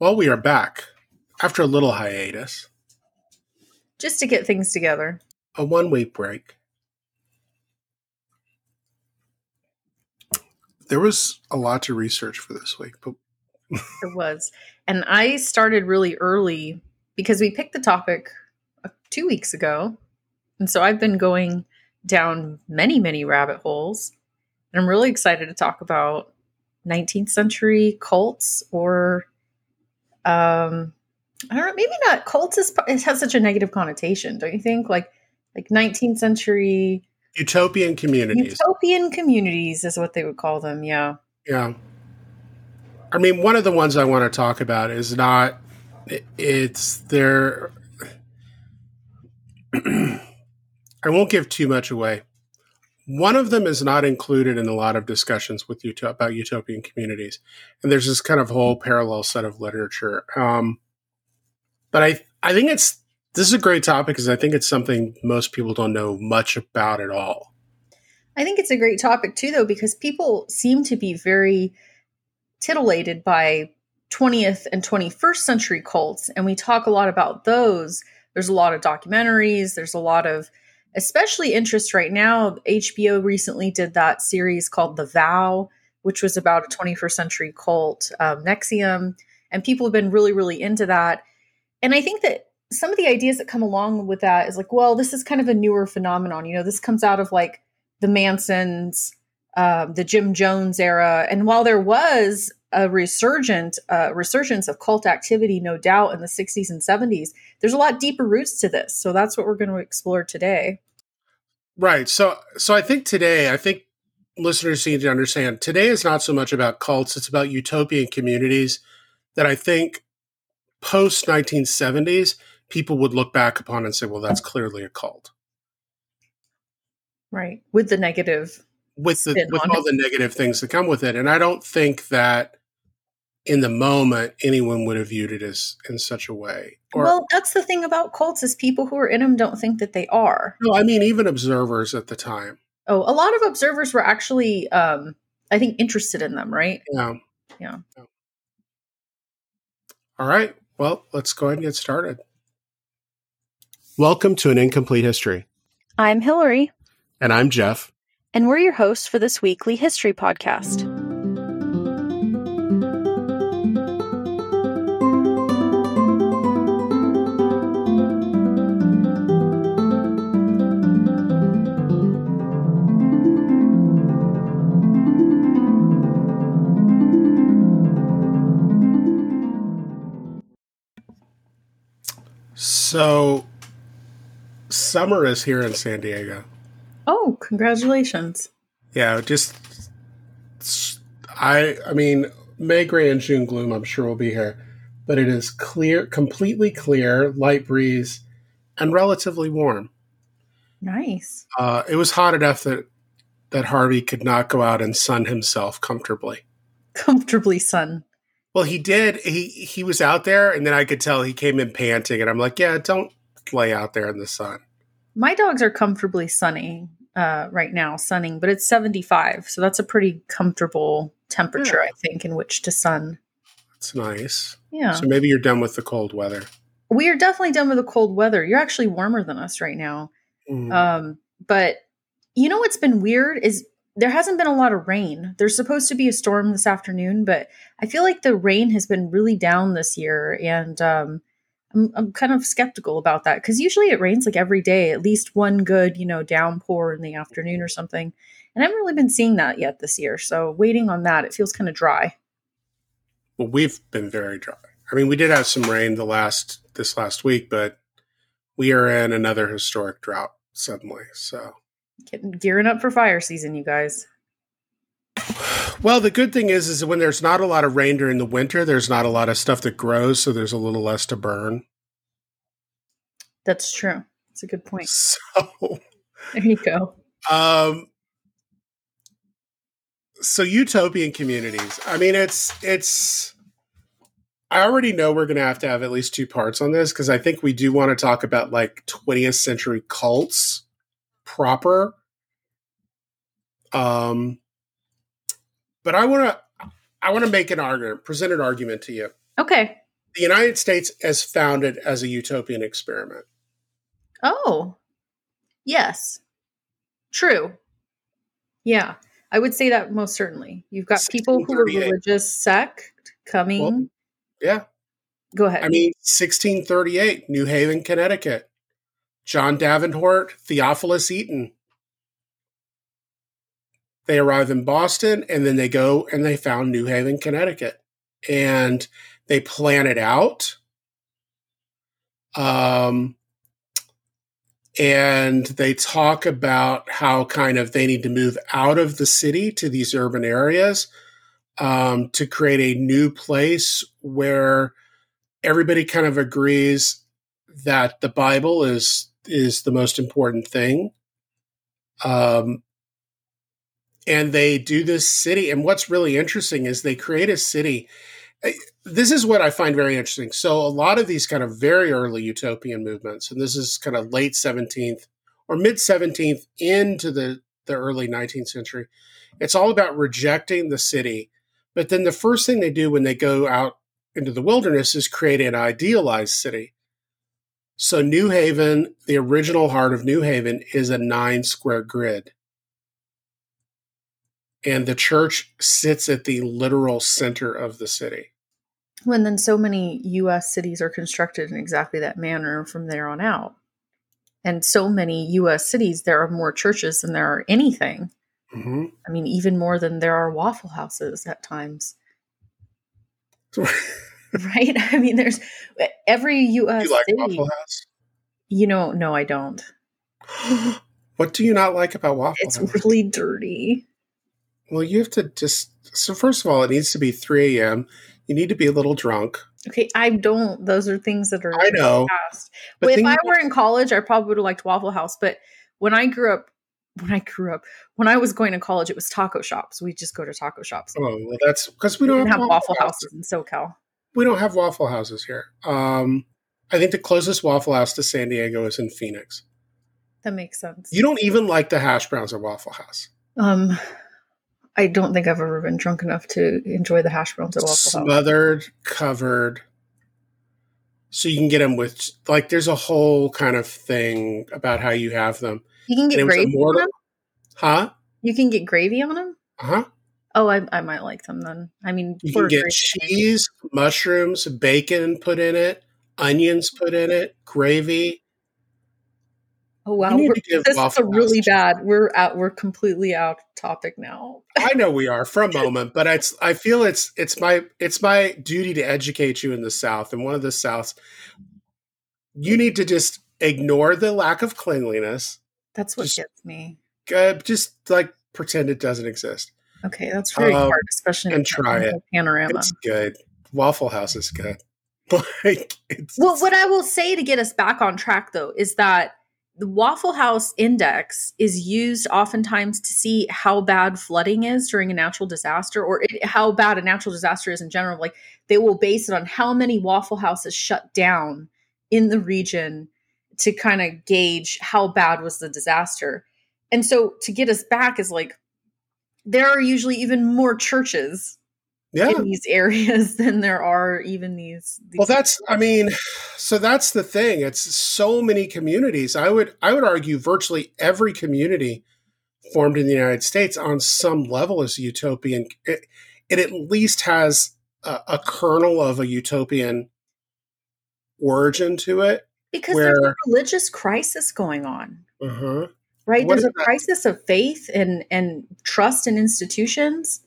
Well, we are back after a little hiatus, just to get things together. a one week break. There was a lot to research for this week, but It was. And I started really early because we picked the topic uh, two weeks ago. And so I've been going down many, many rabbit holes. And I'm really excited to talk about 19th century cults or, um, I don't know, maybe not cults is, it has such a negative connotation, don't you think? Like, like 19th century utopian communities. utopian communities is what they would call them. Yeah. Yeah. I mean, one of the ones I want to talk about is not, it's there. I won't give too much away. One of them is not included in a lot of discussions with Utah about utopian communities, and there's this kind of whole parallel set of literature. Um, but I, I think it's this is a great topic because I think it's something most people don't know much about at all. I think it's a great topic too, though, because people seem to be very titillated by 20th and 21st century cults. And we talk a lot about those. There's a lot of documentaries, there's a lot of, especially interest right now. HBO recently did that series called The Vow, which was about a 21st century cult, um, NXIVM. And people have been really, really into that. And I think that some of the ideas that come along with that is like, well, this is kind of a newer phenomenon. You know, this comes out of like the Mansons, um, the Jim Jones era, and while there was a resurgent uh, resurgence of cult activity, no doubt, in the '60s and '70s, there's a lot deeper roots to this. So that's what we're going to explore today. Right. So, so I think today, I think listeners need to understand today is not so much about cults; it's about utopian communities that I think post 1970s people would look back upon and say, "Well, that's clearly a cult." Right. With the negative. With the with all the negative things that come with it. And I don't think that in the moment anyone would have viewed it as in such a way. Or well, that's the thing about cults is people who are in them don't think that they are. no, I mean even observers at the time. Oh, a lot of observers were actually, um, I think, interested in them, right? Yeah. Yeah. All right. Well, let's go ahead and get started. Welcome to an incomplete history. I'm Hillary, And I'm Jeff. And we're your hosts for this weekly history podcast. So summer is here in San Diego. Oh, congratulations. Yeah, just I I mean May gray and June gloom I'm sure will be here, but it is clear, completely clear, light breeze, and relatively warm. Nice. Uh, it was hot enough that that Harvey could not go out and sun himself comfortably. Comfortably sun. Well, he did. He he was out there, and then I could tell he came in panting, and I'm like, yeah, don't lay out there in the sun. My dogs are comfortably sunning uh, right now, sunning, but it's 75. So that's a pretty comfortable temperature, I think, in which to sun. It's nice. Yeah. So maybe you're done with the cold weather. we are definitely done with the cold weather. You're actually warmer than us right now. Mm. Um, but you know what's been weird is there hasn't been a lot of rain. There's supposed to be a storm this afternoon, but I feel like the rain has been really down this year, and um, I'm, I'm kind of skeptical about that because usually it rains like every day, at least one good, you know, downpour in the afternoon or something. And I haven't really been seeing that yet this year. So waiting on that, it feels kind of dry. Well, we've been very dry. I mean, we did have some rain the last this last week, but we are in another historic drought suddenly. So, Getting gearing up for fire season, you guys. Well, the good thing is, is when there's not a lot of rain during the winter, there's not a lot of stuff that grows, so there's a little less to burn. That's true. That's a good point. So, There you go. um, so utopian communities. I mean, it's it's. I already know we're going to have to have at least two parts on this because I think we do want to talk about like 20th century cults proper. Um, but I want to I want to make an argument, present an argument to you. Okay. the United States as founded as a utopian experiment. Oh, yes. True. Yeah, I would say that most certainly. You've got people who are religious sect coming. Well, Yeah. Go ahead. I mean, 1638, New Haven, Connecticut. John Davenport, Theophilus Eaton. They arrive in Boston and then they go and they found New Haven, Connecticut. And they plan it out. Um, and they talk about how kind of they need to move out of the city to these urban areas um, to create a new place where everybody kind of agrees that the Bible is is the most important thing. Um, and they do this city, and what's really interesting is they create a city. This is what I find very interesting. So a lot of these kind of very early utopian movements, and this is kind of late 17th or mid 17th into the the early 19th century. It's all about rejecting the city. But then the first thing they do when they go out into the wilderness is create an idealized city. So New Haven, the original heart of New Haven, is a nine square grid. And the church sits at the literal center of the city. when then so many US cities are constructed in exactly that manner from there on out. And so many US cities, there are more churches than there are anything. hmm I mean, even more than there are Waffle Houses at times, right? I mean, there's every US you like city. Waffle House? You know, no, I don't. what do you not like about Waffle It's House? really dirty. Well, you have to just. So, first of all, it needs to be 3 a.m. You need to be a little drunk. Okay, I don't. Those are things that are I know. past. But if I were in college, I probably would have liked Waffle House. But when I grew up, when I grew up, when I was going to college, it was taco shops. We just go to taco shops. Oh, well, that's because we We don't didn't have Waffle houses. Houses in SoCal. We don't have Waffle Houses here. Um, I think the closest Waffle House to San Diego is in Phoenix. That makes sense. You don't even like the hash browns at Waffle House. Um, I don't think I've ever been drunk enough to enjoy the hash browns at Waffle House. Smothered, covered. So you can get them with like. There's a whole kind of thing about how you have them. You can get gravy on them. Huh? You can get gravy on them. Uh huh. Oh, I, I might like them then. I mean, You can get cheese, mushrooms, bacon put in it, onions put in it, gravy. Oh wow, You need we're- to give this is a really bad. We're out. We're completely out of topic now. I know we are for a moment, but it's I feel it's it's my it's my duty to educate you in the South. And one of the Souths, you need to just ignore the lack of cleanliness. That's what Just- gets me. Uh, just like pretend it doesn't exist. Okay, that's very Um, hard, especially and in try it. panorama. It's good. Waffle House is good. Like it's Well, what I will say to get us back on track, though, is that the Waffle House Index is used oftentimes to see how bad flooding is during a natural disaster, or it, how bad a natural disaster is in general. Like they will base it on how many Waffle Houses shut down in the region to kind of gauge how bad was the disaster. And so to get us back is like there are usually even more churches yeah. in these areas than there are even these. these Well, that's I mean, so that's the thing. It's so many communities. I would I would argue virtually every community formed in the United States on some level is utopian. It, it at least has a, a kernel of a utopian origin to it. because there's a religious crisis going on Uh-huh. right What there's a that? crisis of faith and and trust in institutions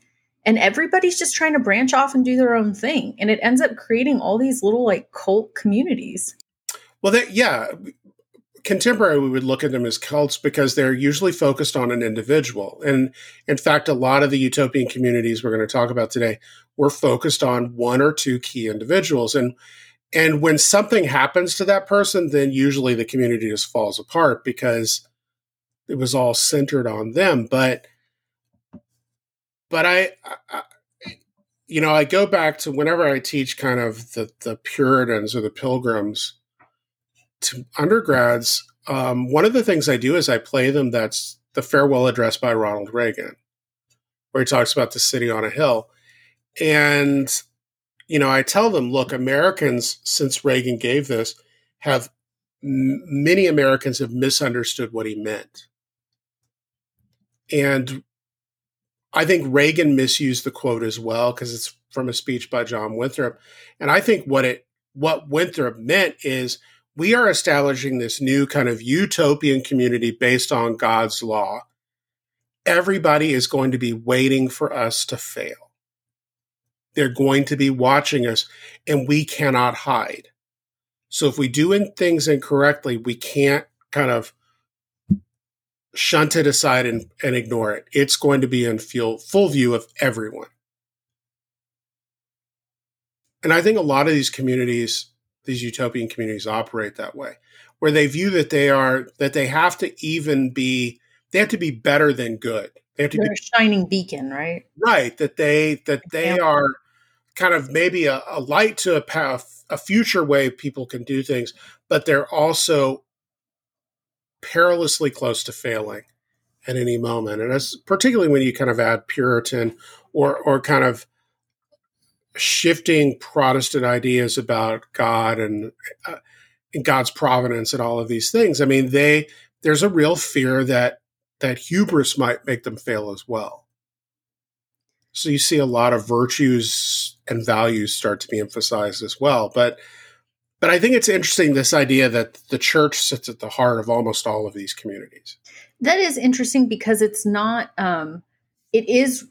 and everybody's just trying to branch off and do their own thing and it ends up creating all these little like cult communities Well, that yeah, contemporary we would look at them as cults because they're usually focused on an individual. And in fact, a lot of the utopian communities we're going to talk about today were focused on one or two key individuals. And and when something happens to that person, then usually the community just falls apart because it was all centered on them. But but I, I you know, I go back to whenever I teach kind of the the Puritans or the Pilgrims to undergrads, um, one of the things I do is I play them that's the farewell address by Ronald Reagan, where he talks about the city on a hill. And you know, I tell them, look, Americans, since Reagan gave this, have many Americans have misunderstood what he meant. And I think Reagan misused the quote as well because it's from a speech by John Winthrop. And I think what it what Winthrop meant is we are establishing this new kind of utopian community based on God's law. Everybody is going to be waiting for us to fail. They're going to be watching us and we cannot hide. So if we do things incorrectly, we can't kind of shunt it aside and, and ignore it. It's going to be in full, full view of everyone. And I think a lot of these communities, these utopian communities operate that way, where they view that they are, that they have to even be, they have to be better than good. They have to They're be a shining beacon, right? right. That they, that they are kind of maybe a, a light to a path, a future way people can do things, but they're also perilously close to failing at any moment. And that's particularly when you kind of add Puritan or or kind of shifting Protestant ideas about God and, uh, and God's providence and all of these things. I mean, they there's a real fear that that hubris might make them fail as well. So you see a lot of virtues and values start to be emphasized as well. But but I think it's interesting this idea that the church sits at the heart of almost all of these communities. That is interesting because it's not um it is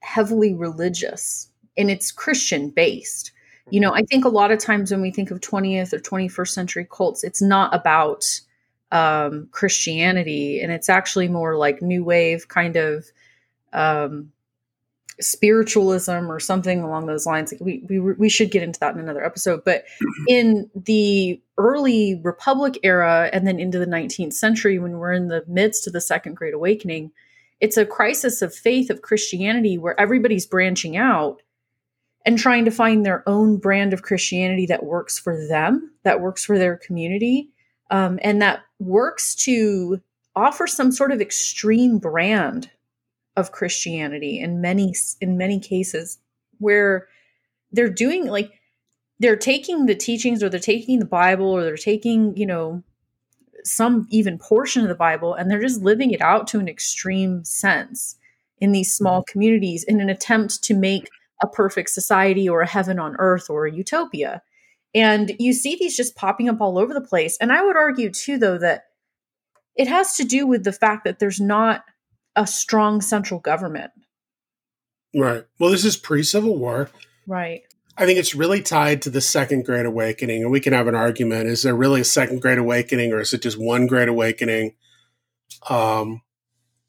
heavily religious and it's Christian based. You know, I think a lot of times when we think of 20th or 21st century cults, it's not about um Christianity and it's actually more like new wave kind of um spiritualism or something along those lines. Like we, we we should get into that in another episode. But in the early Republic era and then into the 19th century, when we're in the midst of the Second Great Awakening, it's a crisis of faith of Christianity where everybody's branching out and trying to find their own brand of Christianity that works for them, that works for their community, um, and that works to offer some sort of extreme brand of Christianity in many in many cases where they're doing like they're taking the teachings or they're taking the Bible or they're taking, you know, some even portion of the Bible and they're just living it out to an extreme sense in these small mm-hmm. communities in an attempt to make a perfect society or a heaven on earth or a utopia. And you see these just popping up all over the place. And I would argue too though that it has to do with the fact that there's not a strong central government. Right. Well, this is pre Civil War. Right. I think it's really tied to the Second Great Awakening, and we can have an argument: is there really a Second Great Awakening, or is it just one Great Awakening? Um,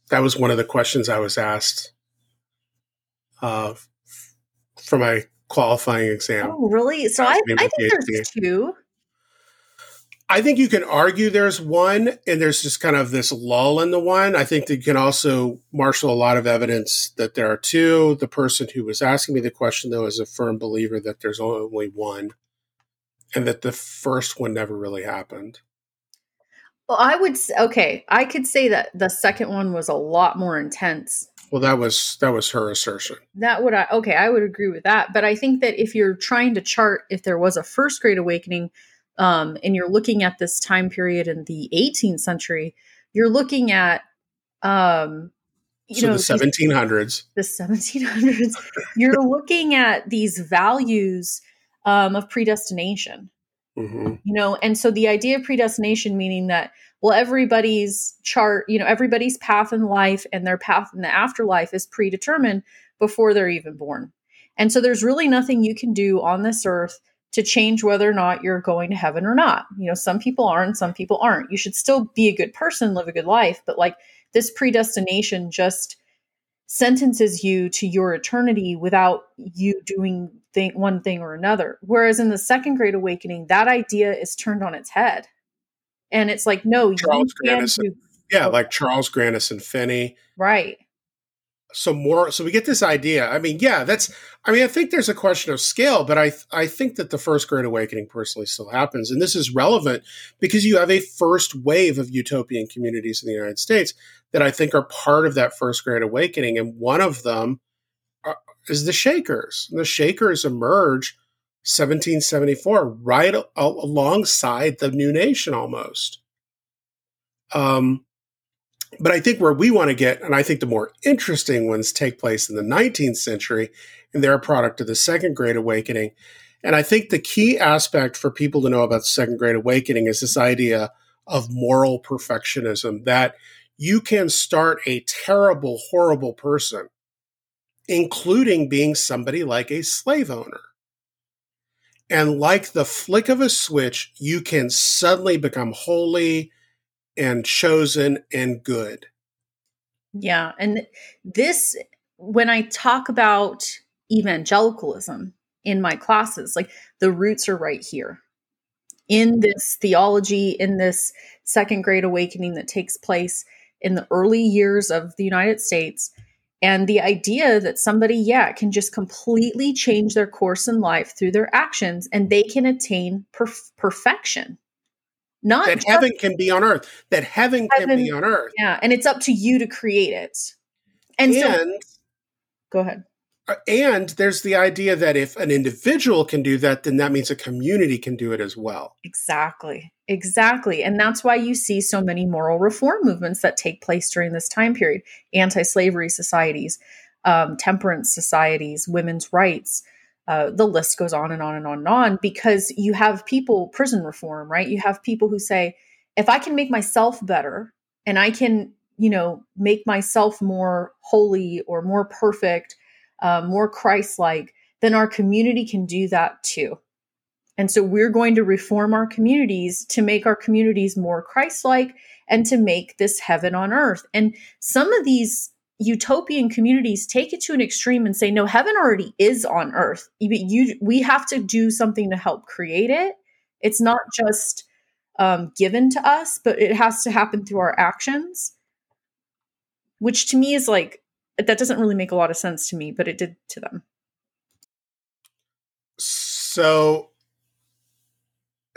that was one of the questions I was asked uh, for my qualifying exam. Oh, really? So I, I think there's two. I think you can argue there's one, and there's just kind of this lull in the one. I think that you can also marshal a lot of evidence that there are two. The person who was asking me the question, though, is a firm believer that there's only one, and that the first one never really happened. Well, I would okay. I could say that the second one was a lot more intense. Well, that was that was her assertion. That would I okay. I would agree with that. But I think that if you're trying to chart if there was a first Great Awakening um, and you're looking at this time period in the 18th century, you're looking at, um, you so know, the 1700s. The 1700s. you're looking at these values um, of predestination. Mm-hmm. You know, and so the idea of predestination meaning that well, everybody's chart, you know, everybody's path in life and their path in the afterlife is predetermined before they're even born. And so there's really nothing you can do on this earth to change whether or not you're going to heaven or not. You know, some people are and some people aren't. You should still be a good person, live a good life, but like this predestination just sentences you to your eternity without you doing thing, one thing or another. Whereas in the second great awakening, that idea is turned on its head. And it's like, no, Charles you can't do Yeah, like Charles Grandison Finney. right. So more so we get this idea i mean yeah that's i mean i think there's a question of scale but i i think that the first great awakening personally still happens and this is relevant because you have a first wave of utopian communities in the united states that i think are part of that first great awakening and one of them are, is the Shakers. And the Shakers emerge 1774, right alongside the new nation almost. Um, but I think where we want to get, and I think the more interesting ones take place in the 19th century, and they're a product of the Second Great Awakening. And I think the key aspect for people to know about the Second Great Awakening is this idea of moral perfectionism that you can start a terrible, horrible person, including being somebody like a slave owner. And like the flick of a switch, you can suddenly become holy and chosen and good. Yeah. And this, when I talk about evangelicalism in my classes, like the roots are right here in this theology, in this second great awakening that takes place in the early years of the United States. And the idea that somebody, yeah, can just completely change their course in life through their actions and they can attain perf- perfection. Not that heaven can be on earth, that heaven, heaven, can be on earth. Yeah. And it's up to you to create it. And, and so, go ahead. Uh, and there's the idea that if an individual can do that, then that means a community can do it as well. Exactly. Exactly. And that's why you see so many moral reform movements that take place during this time period anti slavery societies, um, temperance societies, women's rights. Uh, the list goes on and on and on and on because you have people, prison reform, right? You have people who say, if I can make myself better and I can, you know, make myself more holy or more perfect uh, more Christ like, then our community can do that too. And so we're going to reform our communities to make our communities more Christ like and to make this heaven on earth. And some of these utopian communities take it to an extreme and say, no, heaven already is on earth. You, we have to do something to help create it. It's not just um, given to us, but it has to happen through our actions, which to me is like that doesn't really make a lot of sense to me, but it did to them. So,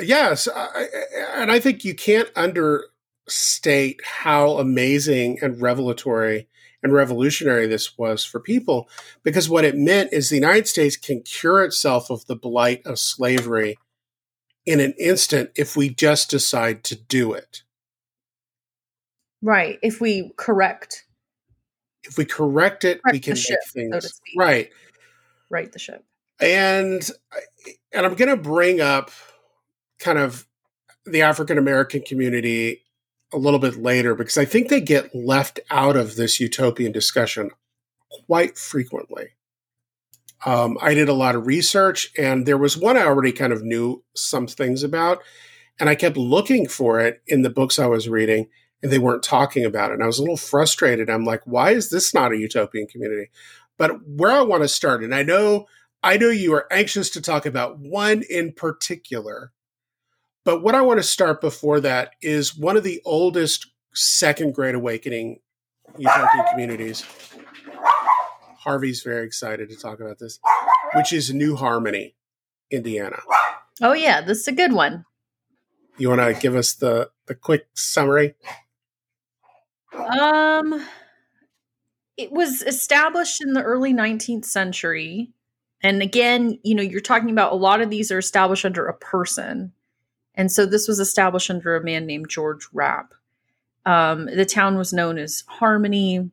yes, I, and I think you can't understate how amazing and revelatory and revolutionary this was for people because what it meant is the United States can cure itself of the blight of slavery in an instant if we just decide to do it. Right. If we correct if we correct it, correct we can make things so right. Right the ship. And and I'm going to bring up kind of the African American community a little bit later because I think they get left out of this utopian discussion quite frequently. Um, I did a lot of research, and there was one I already kind of knew some things about, and I kept looking for it in the books I was reading, and they weren't talking about it. And I was a little frustrated. I'm like, why is this not a utopian community? But where I want to start, and I know I know you are anxious to talk about one in particular, but what I want to start before that is one of the oldest second great awakening utopian communities. Harvey's very excited to talk about this, which is New Harmony, Indiana. Oh yeah, this is a good one. You want to give us the the quick summary? Um, it was established in the early 19th century. And again, you know, you're talking about a lot of these are established under a person. And so this was established under a man named George Rapp. Um, the town was known as Harmony.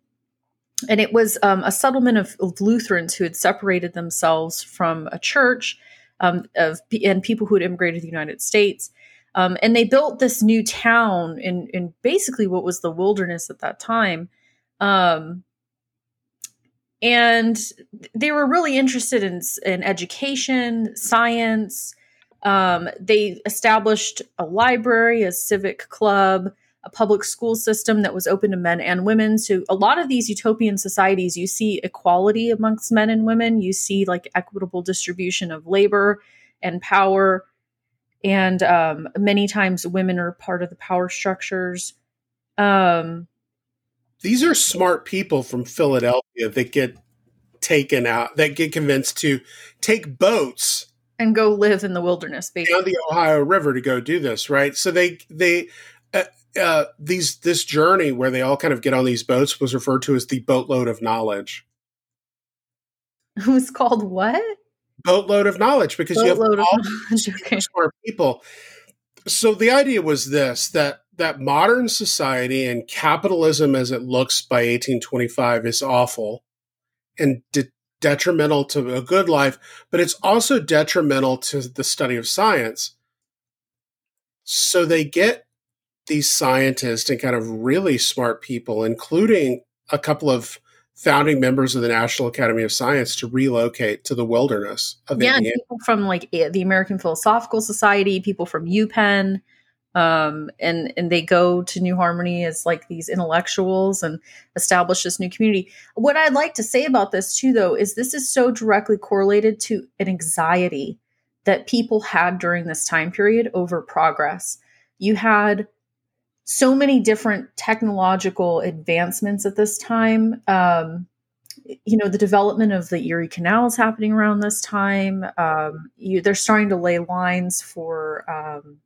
And it was um, a settlement of, of, Lutherans who had separated themselves from a church um, of and people who had immigrated to the United States. Um, and they built this new town in, in basically what was the wilderness at that time. Um, and they were really interested in, in education, science. Um, they established a library, a civic club, a public school system that was open to men and women. So, a lot of these utopian societies, you see equality amongst men and women, you see like equitable distribution of labor and power and um, many times women are part of the power structures. Um, These are smart people from Philadelphia that get taken out, that get convinced to take boats and go live in the wilderness, basically. down the Ohio River to go do this, right? So they they. Uh, uh, these this journey where they all kind of get on these boats was referred to as the boatload of knowledge. It was called what? Boatload of knowledge because Boatload you have all these Okay. smart people. So the idea was this that that modern society and capitalism as it looks by 1825 is awful and de- detrimental to a good life, but it's also detrimental to the study of science. So they get these scientists and kind of really smart people, including a couple of founding members of the National Academy of Science, to relocate to the wilderness of Yeah, Indiana. people from like the American Philosophical Society, people from UPenn, um, and and they go to New Harmony as like these intellectuals and establish this new community. What I'd like to say about this too, though, is this is so directly correlated to an anxiety that people had during this time period over progress. You had so many different technological advancements at this time. Um, you know, the development of the Erie Canal is happening around this time. Um, you, they're starting to lay lines for um,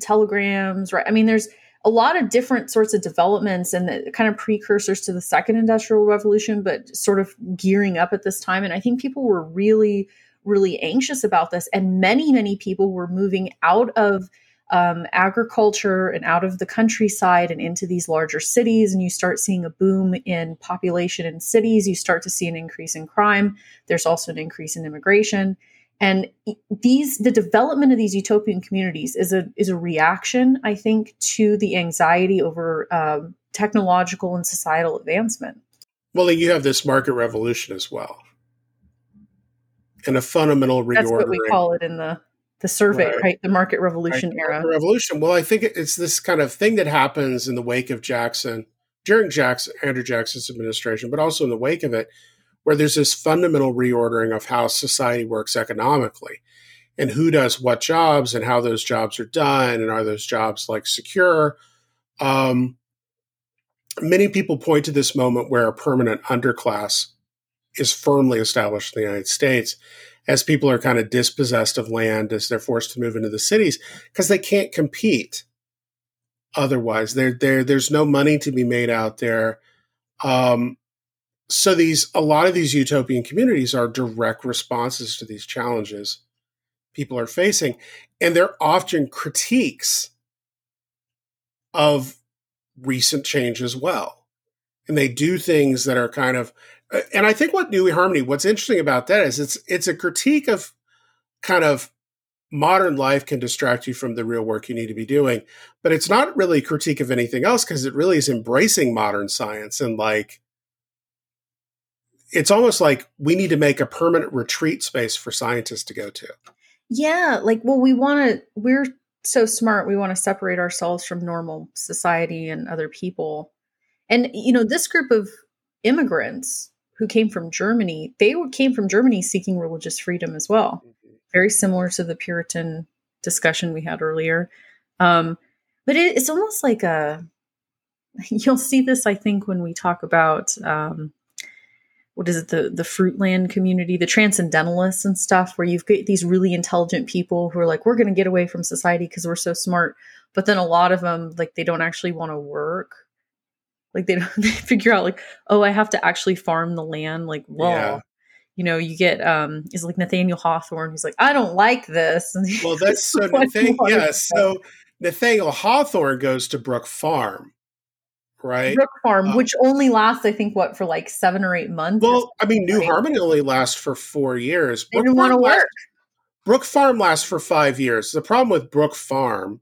telegrams, right? I mean, there's a lot of different sorts of developments and the kind of precursors to the second industrial revolution, but sort of gearing up at this time. And I think people were really, really anxious about this. And many, many people were moving out of um, agriculture and out of the countryside and into these larger cities. And you start seeing a boom in population in cities. You start to see an increase in crime. There's also an increase in immigration. And these, the development of these utopian communities is a is a reaction, I think, to the anxiety over um, technological and societal advancement. Well, you have this market revolution as well, and a fundamental reordering. That's what we call it in the the survey, Right. right? The market revolution Right, era. market revolution. Well, I think it's this kind of thing that happens in the wake of Jackson, during Jackson, Andrew Jackson's administration, but also in the wake of it, where there's this fundamental reordering of how society works economically, and who does what jobs, and how those jobs are done, and are those jobs like secure. Um, many people point to this moment where a permanent underclass is firmly established in the United States as people are kind of dispossessed of land as they're forced to move into the cities because they can't compete otherwise. There, there, there's no money to be made out there. Um, so these, a lot of these utopian communities are direct responses to these challenges people are facing, and they're often critiques of recent change as well. And they do things that are kind of and I think what New Harmony, what's interesting about that is it's it's a critique of kind of modern life can distract you from the real work you need to be doing, but it's not really a critique of anything else because it really is embracing modern science and like it's almost like we need to make a permanent retreat space for scientists to go to. Yeah, like well, we want to. We're so smart. We want to separate ourselves from normal society and other people. And you know, this group of immigrants who came from Germany, they came from Germany seeking religious freedom as well. Very similar to the Puritan discussion we had earlier. Um, but it, it's almost like a. You'll see this, I think, when we talk about um, what is it the the fruitland community the transcendentalists and stuff where you've got these really intelligent people who are like we're going to get away from society because we're so smart but then a lot of them like they don't actually want to work like they don't they figure out like oh i have to actually farm the land like well Yeah. you know you get um is like nathaniel hawthorne who's like i don't like this and Well, that's so What do you Nathaniel, want to yeah. So Nathaniel Hawthorne goes to Brook Farm, right? brook farm Uh, which only lasts i think what for like seven or eight months Well, I mean, New Right. Harmony only lasts for four years. they didn't want to lasts- work Brook Farm lasts for five years. The problem with Brook Farm,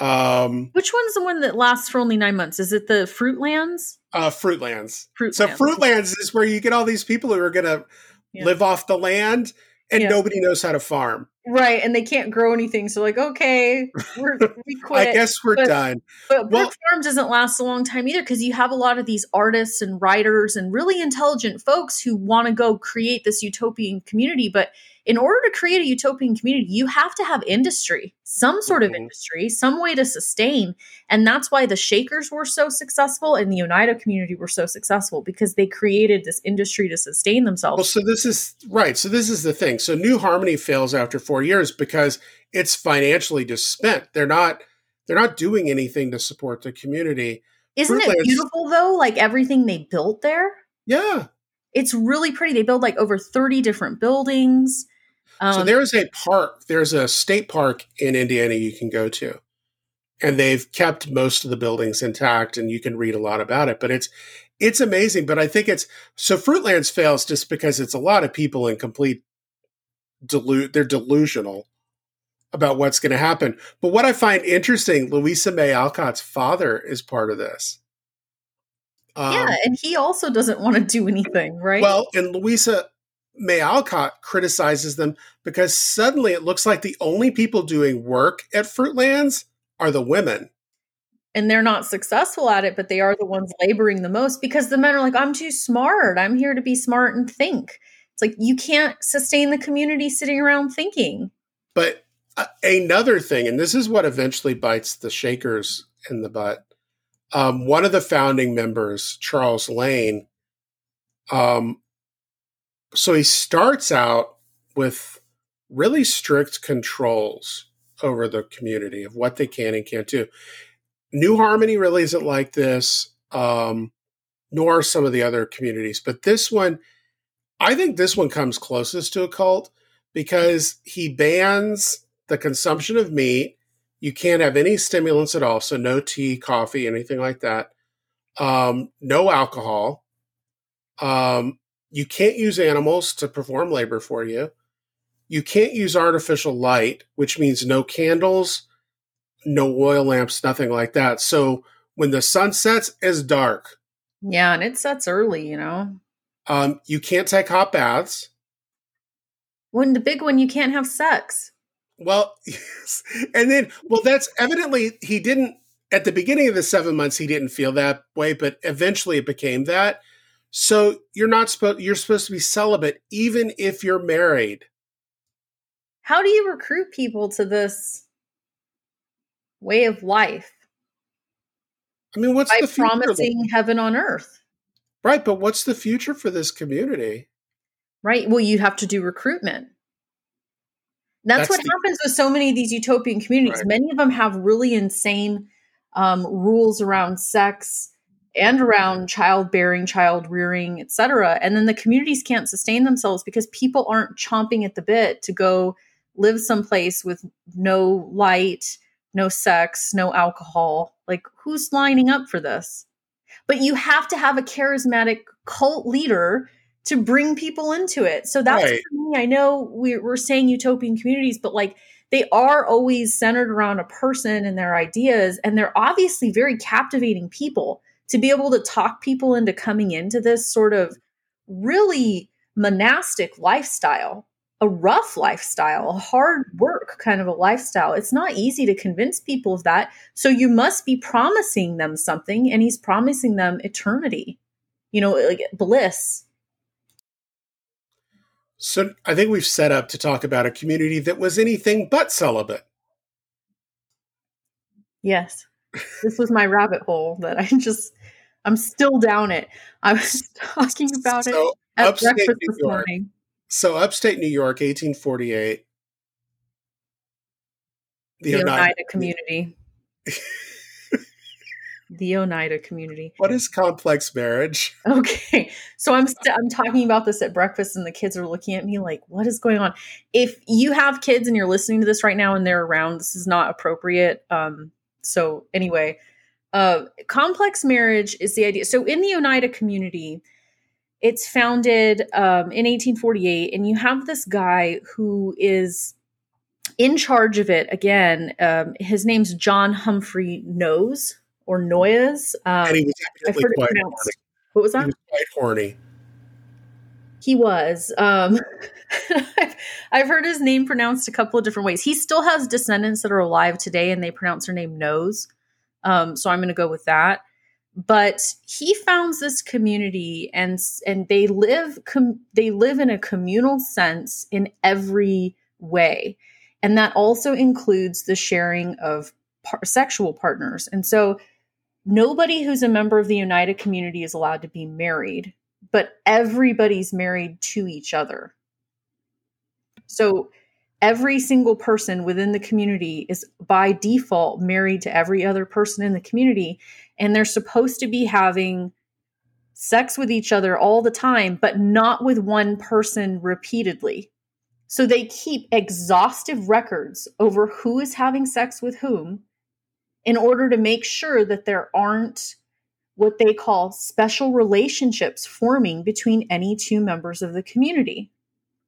um, which one's the one that lasts for only nine months is it the fruitlands uh, Fruitlands. Fruitlands. So Fruitlands is where you get all these people who are going to Yeah. live off the land, and Yeah. nobody knows how to farm. Right, and they can't grow anything. So like, okay, we're, we quit. I guess we're but- done. but well- Brook Farm doesn't last a long time either because you have a lot of these artists and writers and really intelligent folks who want to go create this utopian community. But in order to create a utopian community, you have to have industry, some sort of Mhm. industry, some way to sustain. And that's why the Shakers were so successful and the Oneida community were so successful because they created this industry to sustain Well, themselves. so this is right. So this is the thing. So New Harmony fails after four years because it's financially just spent. They're not. They're not doing anything to support the community. Isn't it beautiful though? Like everything they built there? Yeah. It's really pretty. They build like over 30 different buildings. Um, so there is a park, there's a state park in Indiana you can go to. And they've kept most of the buildings intact and you can read a lot about it. But it's it's amazing. But I think it's so Fruitlands fails just because it's a lot of people in complete delude they're delusional about what's going to happen. But what I find interesting, Louisa May Alcott's father is part of this. Um, yeah, and he also doesn't want to do anything, right? Well, and Louisa May Alcott criticizes them because suddenly it looks like the only people doing work at Fruitlands are the women. And they're not successful at it, but they are the ones laboring the most because the men are like, I'm too smart. I'm here to be smart and think. It's like you can't sustain the community sitting around thinking. But uh, another thing, and this is what eventually bites the Shakers in the butt, um, one of the founding members, Charles Lane, um, so he starts out with really strict controls over the community of what they can and can't do. New Harmony really isn't like this, um, nor some of the other communities. But this one, I think this one comes closest to a cult because he bans the consumption of meat you can't have any stimulants at all. So no tea, coffee, anything like that. Um, no alcohol. Um, you can't use animals to perform labor for you. You can't use artificial light, which means no candles, no oil lamps, nothing like that. So when the sun sets, it's dark. Yeah, and it sets early, you know. Um, you can't take hot baths. When the big one, you can't have sex. Well, yes. and then, well, that's evidently he didn't at the beginning of the seven months he didn't feel that way, but eventually it became that. So you're not supposed you're supposed to be celibate even if you're married. How do you recruit people to this way of life? I mean, what's By the future? promising heaven on earth? Right, but what's the future for this community? Right. Well, you have to do recruitment. That's, That's what the, happens with so many of these utopian communities. Right. Many of them have really insane um, rules around sex and around childbearing, child rearing, etc. And then the communities can't sustain themselves because people aren't chomping at the bit to go live someplace with no light, no sex, no alcohol. Like, who's lining up for this? But you have to have a charismatic cult leader to bring people into it. So that's right. me. I know we're, we're saying utopian communities, but like they are always centered around a person and their ideas. And they're obviously very captivating people to be able to talk people into coming into this sort of really monastic lifestyle, a rough lifestyle, a hard work kind of a lifestyle. It's not easy to convince people of that. So you must be promising them something, and he's promising them eternity, you know, like bliss so I think we've set up to talk about a community that was anything but celibate. Yes. This was my rabbit hole that I just I'm still down it. I was talking about so it at breakfast New this York. morning. So upstate New York, 1848. The, the Oneida, Oneida community. the Oneida community. What is complex marriage? Okay, so I'm i st- I'm talking about this at breakfast, and the kids are looking at me like, "What is going on?" If you have kids and you're listening to this right now and they're around, this is not appropriate. Um, so anyway, uh, complex marriage is the idea. So in the Oneida community, it's founded um, in 1848, and you have this guy who is in charge of it again. Um, his name's John Humphrey Nose or Noyes. Um, and he was evidently quite horny. What was that? He was quite horny. He was. Um, I've, I've heard his name pronounced a couple of different ways. He still has descendants that are alive today, and they pronounce her name Nose. Um, so I'm going to go with that. But he founds this community, and and they live com- they live in a communal sense in every way, and that also includes the sharing of par- sexual partners. And so nobody who's a member of the Oneida community is allowed to be married, but everybody's married to each other. So every single person within the community is by default married to every other person in the community, and they're supposed to be having sex with each other all the time, but not with one person repeatedly. So they keep exhaustive records over who is having sex with whom in order to make sure that there aren't what they call special relationships forming between any two members of the community.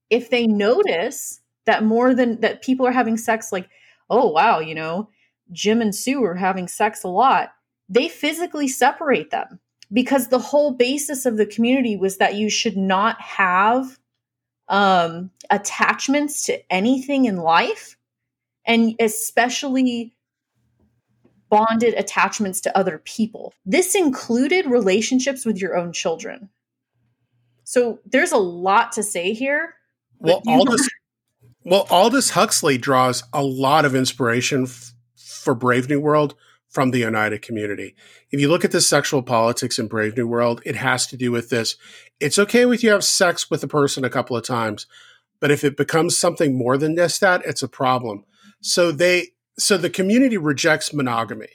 If they notice that more than that people are having sex like, oh wow, you know, Jim and Sue are having sex a lot, they physically separate them because the whole basis of the community was that you should not have um, attachments to anything in life and especially bonded attachments to other people. This included relationships with your own children. So there's a lot to say here. Well, Aldous, well, Aldous Huxley draws a lot of inspiration f- for Brave New World from the Oneida community. If you look at the sexual politics in Brave New World, it has to do with this. It's okay with you have sex with a person a couple of times, but if it becomes something more than just that, it's a problem. So they so the community rejects monogamy.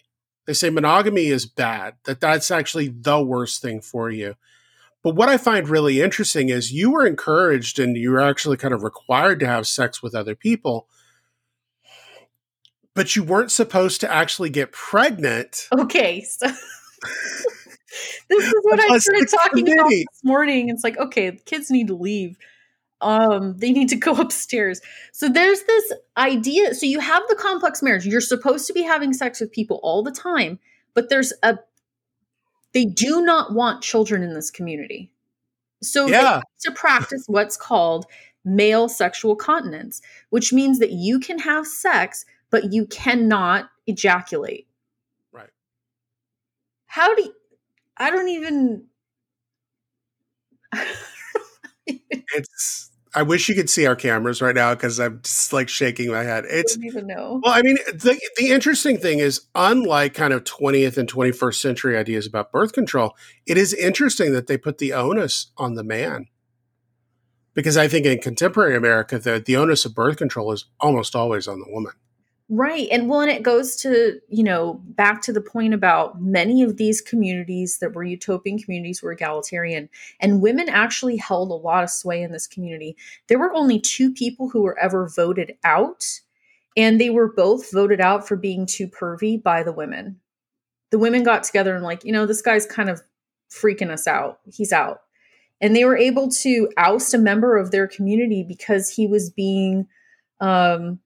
They say monogamy is bad, that that's actually the worst thing for you. But what I find really interesting is you were encouraged and you were actually kind of required to have sex with other people but you weren't supposed to actually get pregnant. Okay, so this is what I started talking about this morning. It's like, okay, kids need to leave. Um, they need to go upstairs. So there's this idea. So you have the complex marriage. You're supposed to be having sex with people all the time, but there's a they do not want children in this community. So yeah. to practice what's called male sexual continence, which means that you can have sex but you cannot ejaculate. Right. How do you, I don't even it's I wish you could see our cameras right now because I'm just like shaking my head. It's I don't even know. Well, I mean, the the interesting thing is, unlike kind of 20th and 21st century ideas about birth control, it is interesting that they put the onus on the man. Because I think in contemporary America, the, the onus of birth control is almost always on the woman. Right. And well, and it goes to, you know, back to the point about many of these communities that were utopian communities were egalitarian, and women actually held a lot of sway in this community. There were only two people who were ever voted out, and they were both voted out for being too pervy by the women. The women got together and, like, you know, this guy's kind of freaking us out. He's out. And they were able to oust a member of their community because he was being, um,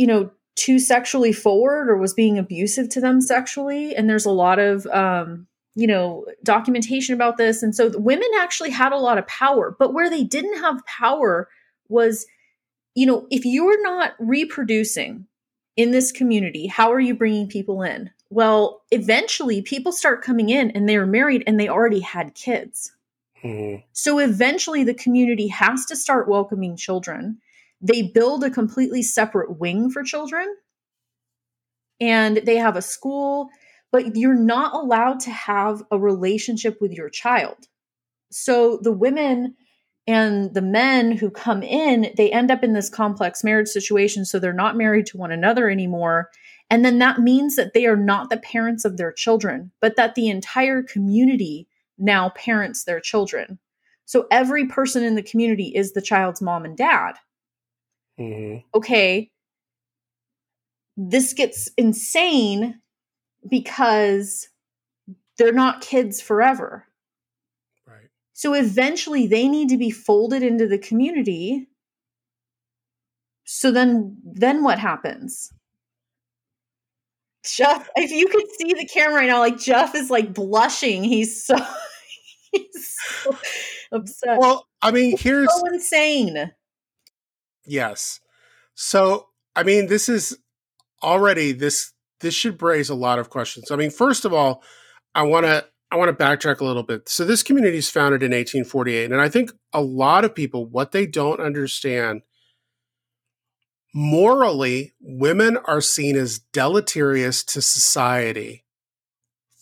you know, too sexually forward or was being abusive to them sexually. And there's a lot of, um, you know, documentation about this. And so women actually had a lot of power, but where they didn't have power was, you know, if you're not reproducing in this community, how are you bringing people in? Well, eventually people start coming in and they're married and they already had kids. Mm-hmm. So eventually the community has to start welcoming children they build a completely separate wing for children and they have a school, but you're not allowed to have a relationship with your child. So the women and the men who come in, they end up in this complex marriage situation. So they're not married to one another anymore. And then that means that they are not the parents of their children, but that the entire community now parents their children. So every person in the community is the child's mom and dad. Mm-hmm. Okay, this gets insane because they're not kids forever. Right. So eventually they need to be folded into the community. So then then what happens? Jeff, if you could see the camera right now, like Jeff is like blushing. He's so he's so upset. Well, I mean, here's so insane. Yes. So, I mean, this is already this this should raise a lot of questions. I mean, first of all, I want to I want to backtrack a little bit. So this community is founded in 1848 and I think a lot of people what they don't understand morally women are seen as deleterious to society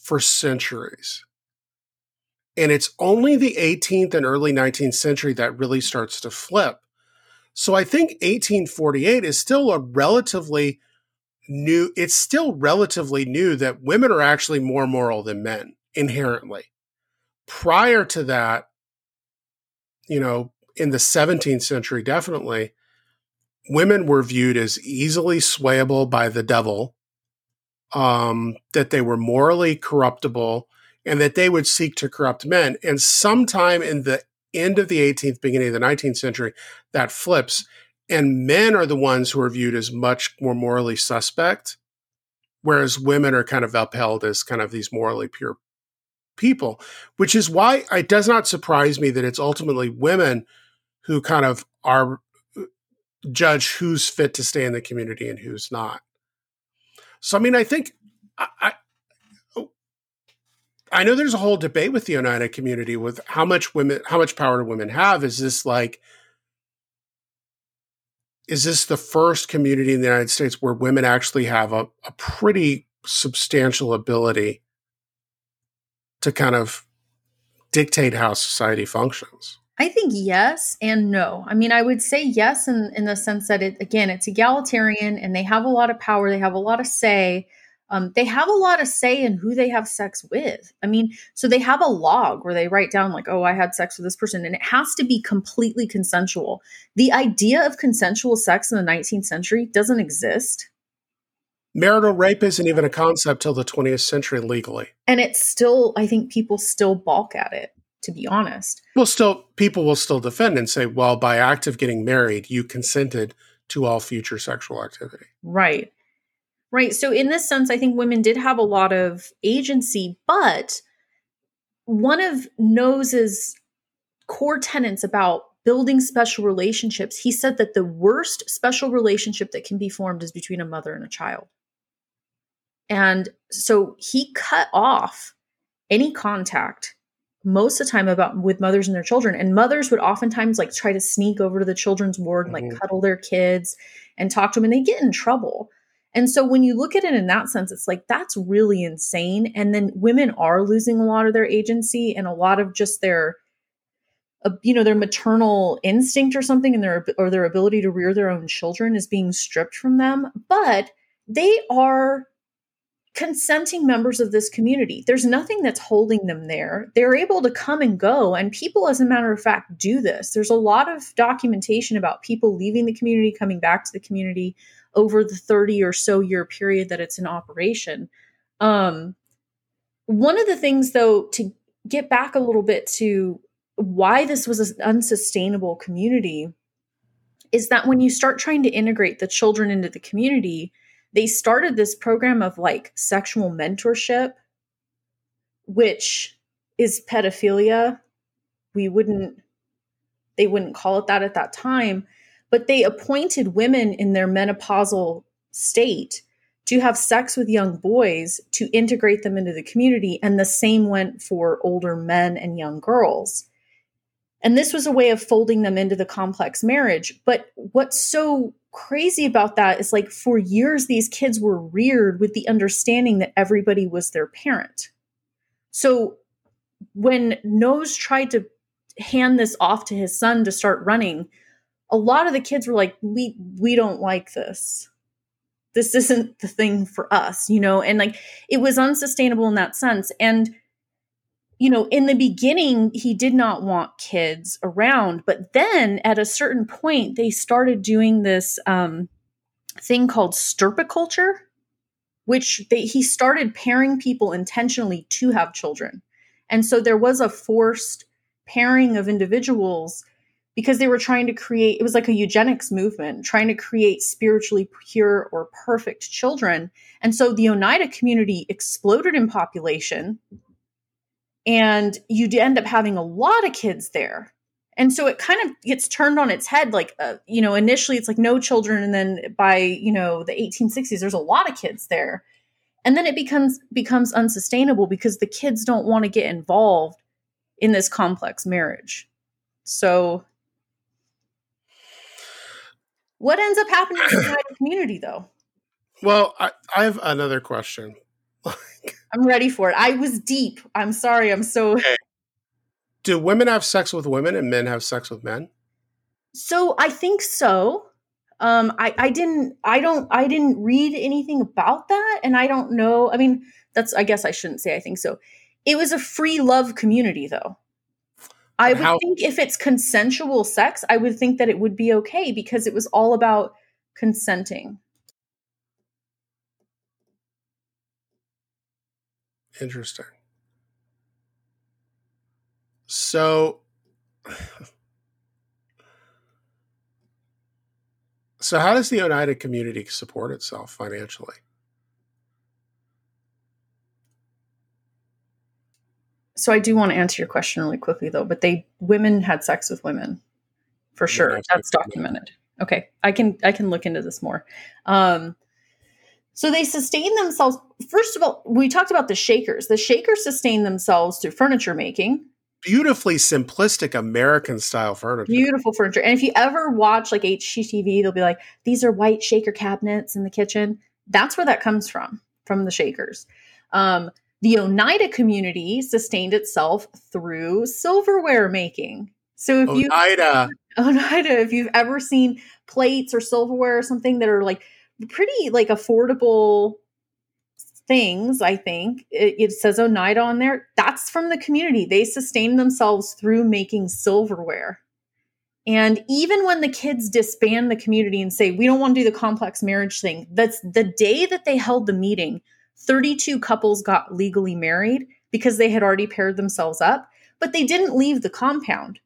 for centuries. And it's only the 18th and early 19th century that really starts to flip. So I think 1848 is still a relatively new, it's still relatively new that women are actually more moral than men inherently. prior to that, you know, in the 17th century, definitely, women were viewed as easily swayable by the devil, um, that they were morally corruptible, and that they would seek to corrupt men. And sometime in the end of the 18th, beginning of the 19th century, that flips. And men are the ones who are viewed as much more morally suspect, whereas women are kind of upheld as kind of these morally pure people, which is why it does not surprise me that it's ultimately women who kind of are uh, judge who's fit to stay in the community and who's not. So, I mean, I think I, I know there's a whole debate with the Oneida community with how much women, how much power do women have? Is this like, is this the first community in the United States where women actually have a, a pretty substantial ability to kind of dictate how society functions? I think yes and no. I mean, I would say yes in, in the sense that it again, it's egalitarian and they have a lot of power, they have a lot of say. Um, they have a lot of say in who they have sex with. I mean, so they have a log where they write down, like, oh, I had sex with this person, and it has to be completely consensual. The idea of consensual sex in the 19th century doesn't exist. Marital rape isn't even a concept till the 20th century legally. And it's still, I think people still balk at it, to be honest. Well, still, people will still defend and say, well, by act of getting married, you consented to all future sexual activity. Right. Right. So, in this sense, I think women did have a lot of agency, but one of Noyes's core tenets about building special relationships, he said that the worst special relationship that can be formed is between a mother and a child. And so he cut off any contact most of the time about with mothers and their children and mothers would oftentimes like try to sneak over to the children's ward and like mm-hmm. cuddle their kids and talk to them and they get in trouble and so when you look at it in that sense, it's like that's really insane. And then women are losing a lot of their agency and a lot of just their, uh, you know, their maternal instinct or something, and their or their ability to rear their own children is being stripped from them. But they are consenting members of this community. There's nothing that's holding them there. They're able to come and go. And people, as a matter of fact, do this. There's a lot of documentation about people leaving the community, coming back to the community over the 30 or so year period that it's in operation. Um, one of the things, though, to get back a little bit to why this was an unsustainable community is that when you start trying to integrate the children into the community, they started this program of like sexual mentorship, which is pedophilia. We wouldn't, they wouldn't call it that at that time, but they appointed women in their menopausal state to have sex with young boys to integrate them into the community. And the same went for older men and young girls. And this was a way of folding them into the complex marriage. But what's so crazy about that is like for years, these kids were reared with the understanding that everybody was their parent. So when Noyes tried to hand this off to his son to start running, a lot of the kids were like we we don't like this. This isn't the thing for us you know? And like it was unsustainable in that sense. And you know in the beginning he did not want kids around but then at a certain point they started doing this um, thing called stirpiculture which they, he started pairing people intentionally to have children. And so there was a forced pairing of individuals because they were trying to create it was like a eugenics movement trying to create spiritually pure or perfect children. And so the oneida community exploded in population and you'd end up having a lot of kids there. And so it kind of gets turned on its head like uh, you know initially it's like no children and then by you know the 1860s there's a lot of kids there. And then it becomes becomes unsustainable because the kids don't want to get involved in this complex marriage. So what ends up happening in the community, though? Well, I, I have another question. I'm ready for it. I was deep. I'm sorry. I'm so. Okay. Do women have sex with women and men have sex with men? So I think so. Um, I, I didn't. I don't. I didn't read anything about that, and I don't know. I mean, that's. I guess I shouldn't say I think so. It was a free love community, though. I would How- think if it's consensual sex, I would think that it would be okay because it was all about consenting. Interesting. So, so how does the Oneida community support itself financially? So I do want to answer your question really quickly though, but they women had sex with women. For Yeah, sure. that's That's good to documented. Okay. I can I can look into this more. Um so they sustain themselves. First of all, we talked about the Shakers. The Shakers sustain themselves through furniture making, Beautifully simplistic American style furniture. beautiful furniture. And if you ever watch like HGTV, they'll be like, these are white shaker cabinets in the kitchen. That's where that comes from, from the Shakers. Um, the Oneida community sustained itself through silverware making. So if you Oneida. Oneida, if you've ever seen plates or silverware or something that are like pretty like affordable things, I think it, it says Oneida on there. That's from the community. They sustain themselves through making silverware. And even when the kids disband the community and say, we don't want to do the complex marriage thing, that's the day that they held the meeting, 32 couples got legally married because they had already paired themselves up, but they didn't leave the compound.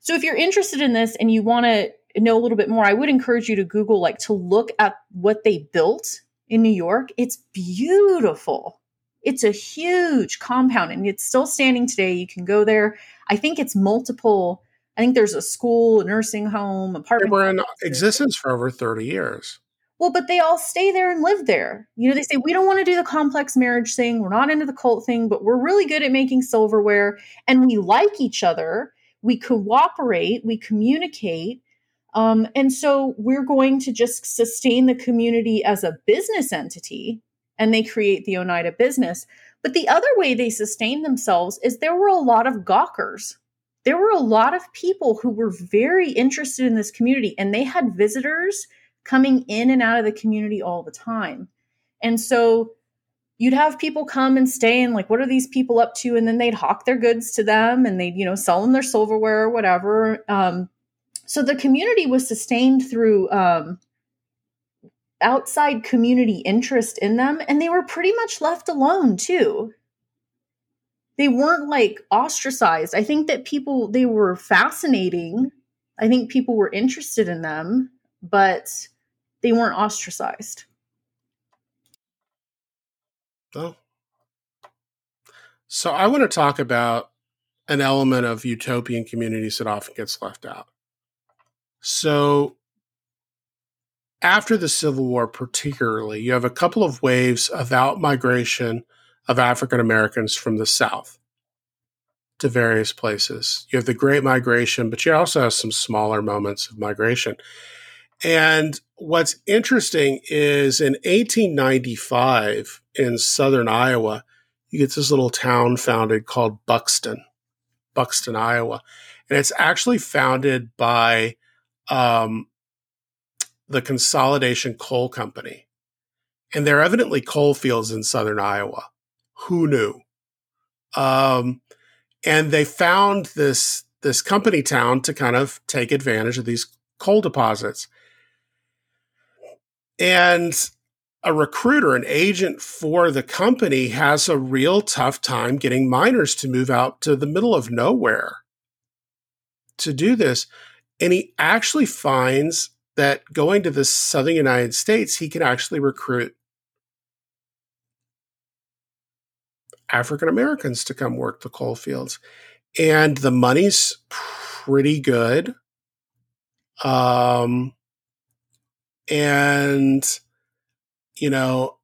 So if you're interested in this and you want to know a little bit more, I would encourage you to Google, like, to look at what they built in New York. It's beautiful. It's a huge compound and it's still standing today. You can go there. I think it's multiple. I think there's a school, a nursing home, apartment. They were in existence for over 30 years. Well, but they all stay there and live there. You know, they say, we don't want to do the complex marriage thing. We're not into the cult thing, but we're really good at making silverware and we like each other. We cooperate, we communicate. Um, and so we're going to just sustain the community as a business entity and they create the Oneida business. But the other way they sustain themselves is there were a lot of gawkers. There were a lot of people who were very interested in this community and they had visitors coming in and out of the community all the time. And so you'd have people come and stay and like, what are these people up to? And then they'd hawk their goods to them and they'd, you know, sell them their silverware or whatever. Um, so the community was sustained through um, outside community interest in them, and they were pretty much left alone too. They weren't like ostracized. I think that people they were fascinating. I think people were interested in them, but they weren't ostracized. Oh. So I want to talk about an element of utopian communities that often gets left out. So after the Civil War, particularly, you have a couple of waves of out migration of African Americans from the South to various places. You have the Great Migration, but you also have some smaller moments of migration. And what's interesting is in 1895 in southern Iowa, you get this little town founded called Buxton, Buxton, Iowa. And it's actually founded by um, the Consolidation Coal Company. And there are evidently coal fields in southern Iowa. Who knew? Um, and they found this this company town to kind of take advantage of these coal deposits. And a recruiter, an agent for the company, has a real tough time getting miners to move out to the middle of nowhere to do this. And he actually finds that going to the southern United States, he can actually recruit African Americans to come work the coal fields. And the money's pretty good. Um, and, you know,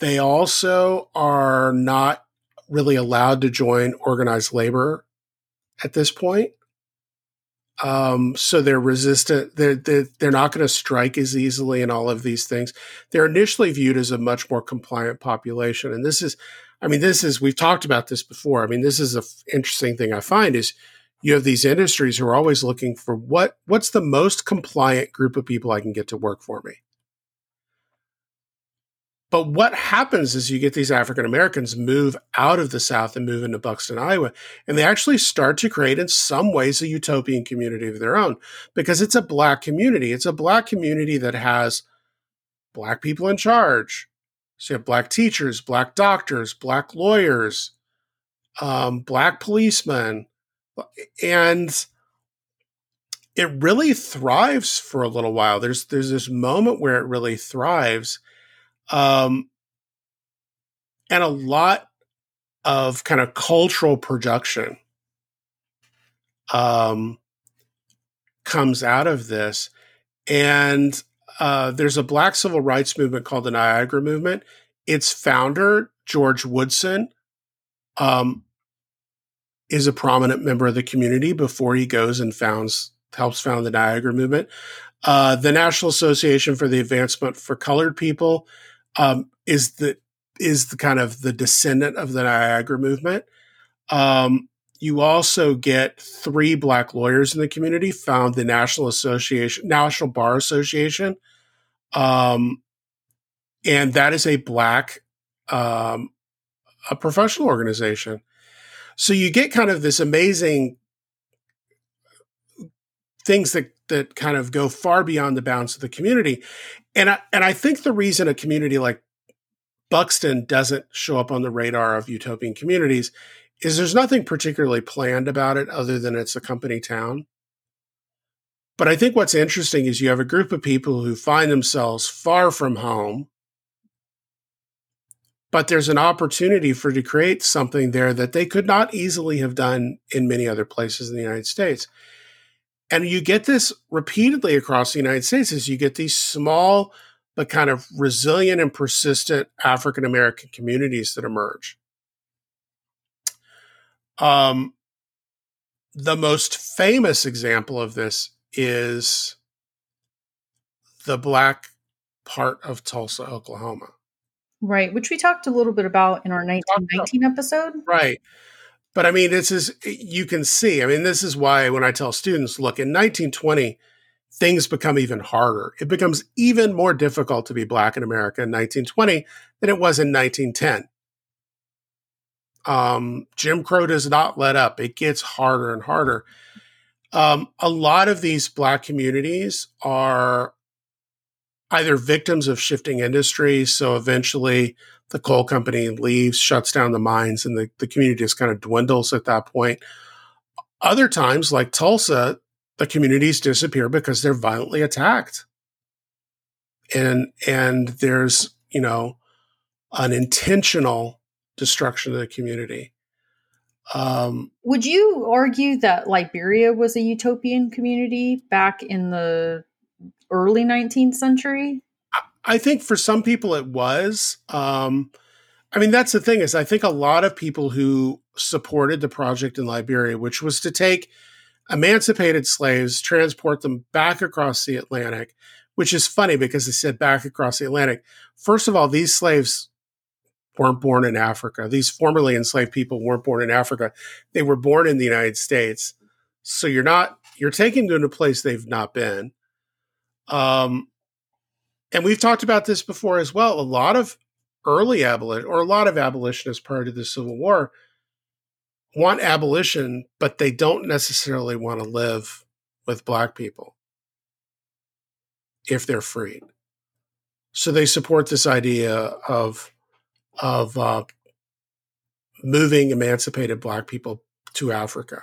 they also are not really allowed to join organized labor at this point. Um, so they're resistant. They're, they're, they're not going to strike as easily and all of these things. They're initially viewed as a much more compliant population. And this is, I mean, this is, we've talked about this before. I mean, this is an interesting thing I find is you have these industries who are always looking for what, what's the most compliant group of people I can get to work for me. But what happens is you get these African Americans move out of the South and move into Buxton, Iowa, and they actually start to create, in some ways, a utopian community of their own because it's a black community. It's a black community that has black people in charge. So you have black teachers, black doctors, black lawyers, um, black policemen, and it really thrives for a little while. There's there's this moment where it really thrives um, and a lot of kind of cultural production um, comes out of this. And uh, there's a black civil rights movement called the Niagara Movement. Its founder, George Woodson, um, is a prominent member of the community before he goes and founds helps found the Niagara Movement. Uh, the National Association for the Advancement for Colored People um, is the is the kind of the descendant of the Niagara movement. Um, you also get three black lawyers in the community found the National Association, National Bar Association, um, and that is a black um, a professional organization. So you get kind of this amazing things that that kind of go far beyond the bounds of the community. And I, and I think the reason a community like Buxton doesn't show up on the radar of utopian communities is there's nothing particularly planned about it other than it's a company town. But I think what's interesting is you have a group of people who find themselves far from home, but there's an opportunity for to create something there that they could not easily have done in many other places in the United States. And you get this repeatedly across the United States is you get these small but kind of resilient and persistent African American communities that emerge. Um, the most famous example of this is the black part of Tulsa, Oklahoma. Right, which we talked a little bit about in our 1919 episode. Right. But I mean, this is, you can see, I mean, this is why when I tell students, look, in 1920, things become even harder. It becomes even more difficult to be black in America in 1920 than it was in 1910. Um, Jim Crow does not let up. It gets harder and harder. Um, a lot of these black communities are either victims of shifting industries. So eventually the coal company leaves, shuts down the mines, and the, the community just kind of dwindles at that point. Other times, like Tulsa, the communities disappear because they're violently attacked. And and there's, you know, an intentional destruction of the community. Um, Would you argue that Liberia was a utopian community back in the early 19th century? I think for some people it was. Um, I mean, that's the thing is, I think a lot of people who supported the project in Liberia, which was to take emancipated slaves, transport them back across the Atlantic, which is funny because they said back across the Atlantic. First of all, these slaves weren't born in Africa. These formerly enslaved people weren't born in Africa. They were born in the United States. So you're not, you're taking them to a place they've not been. Um, and we've talked about this before as well. A lot of early abolition or a lot of abolitionists prior to the Civil War want abolition, but they don't necessarily want to live with black people if they're freed. So they support this idea of of uh, moving emancipated black people to Africa.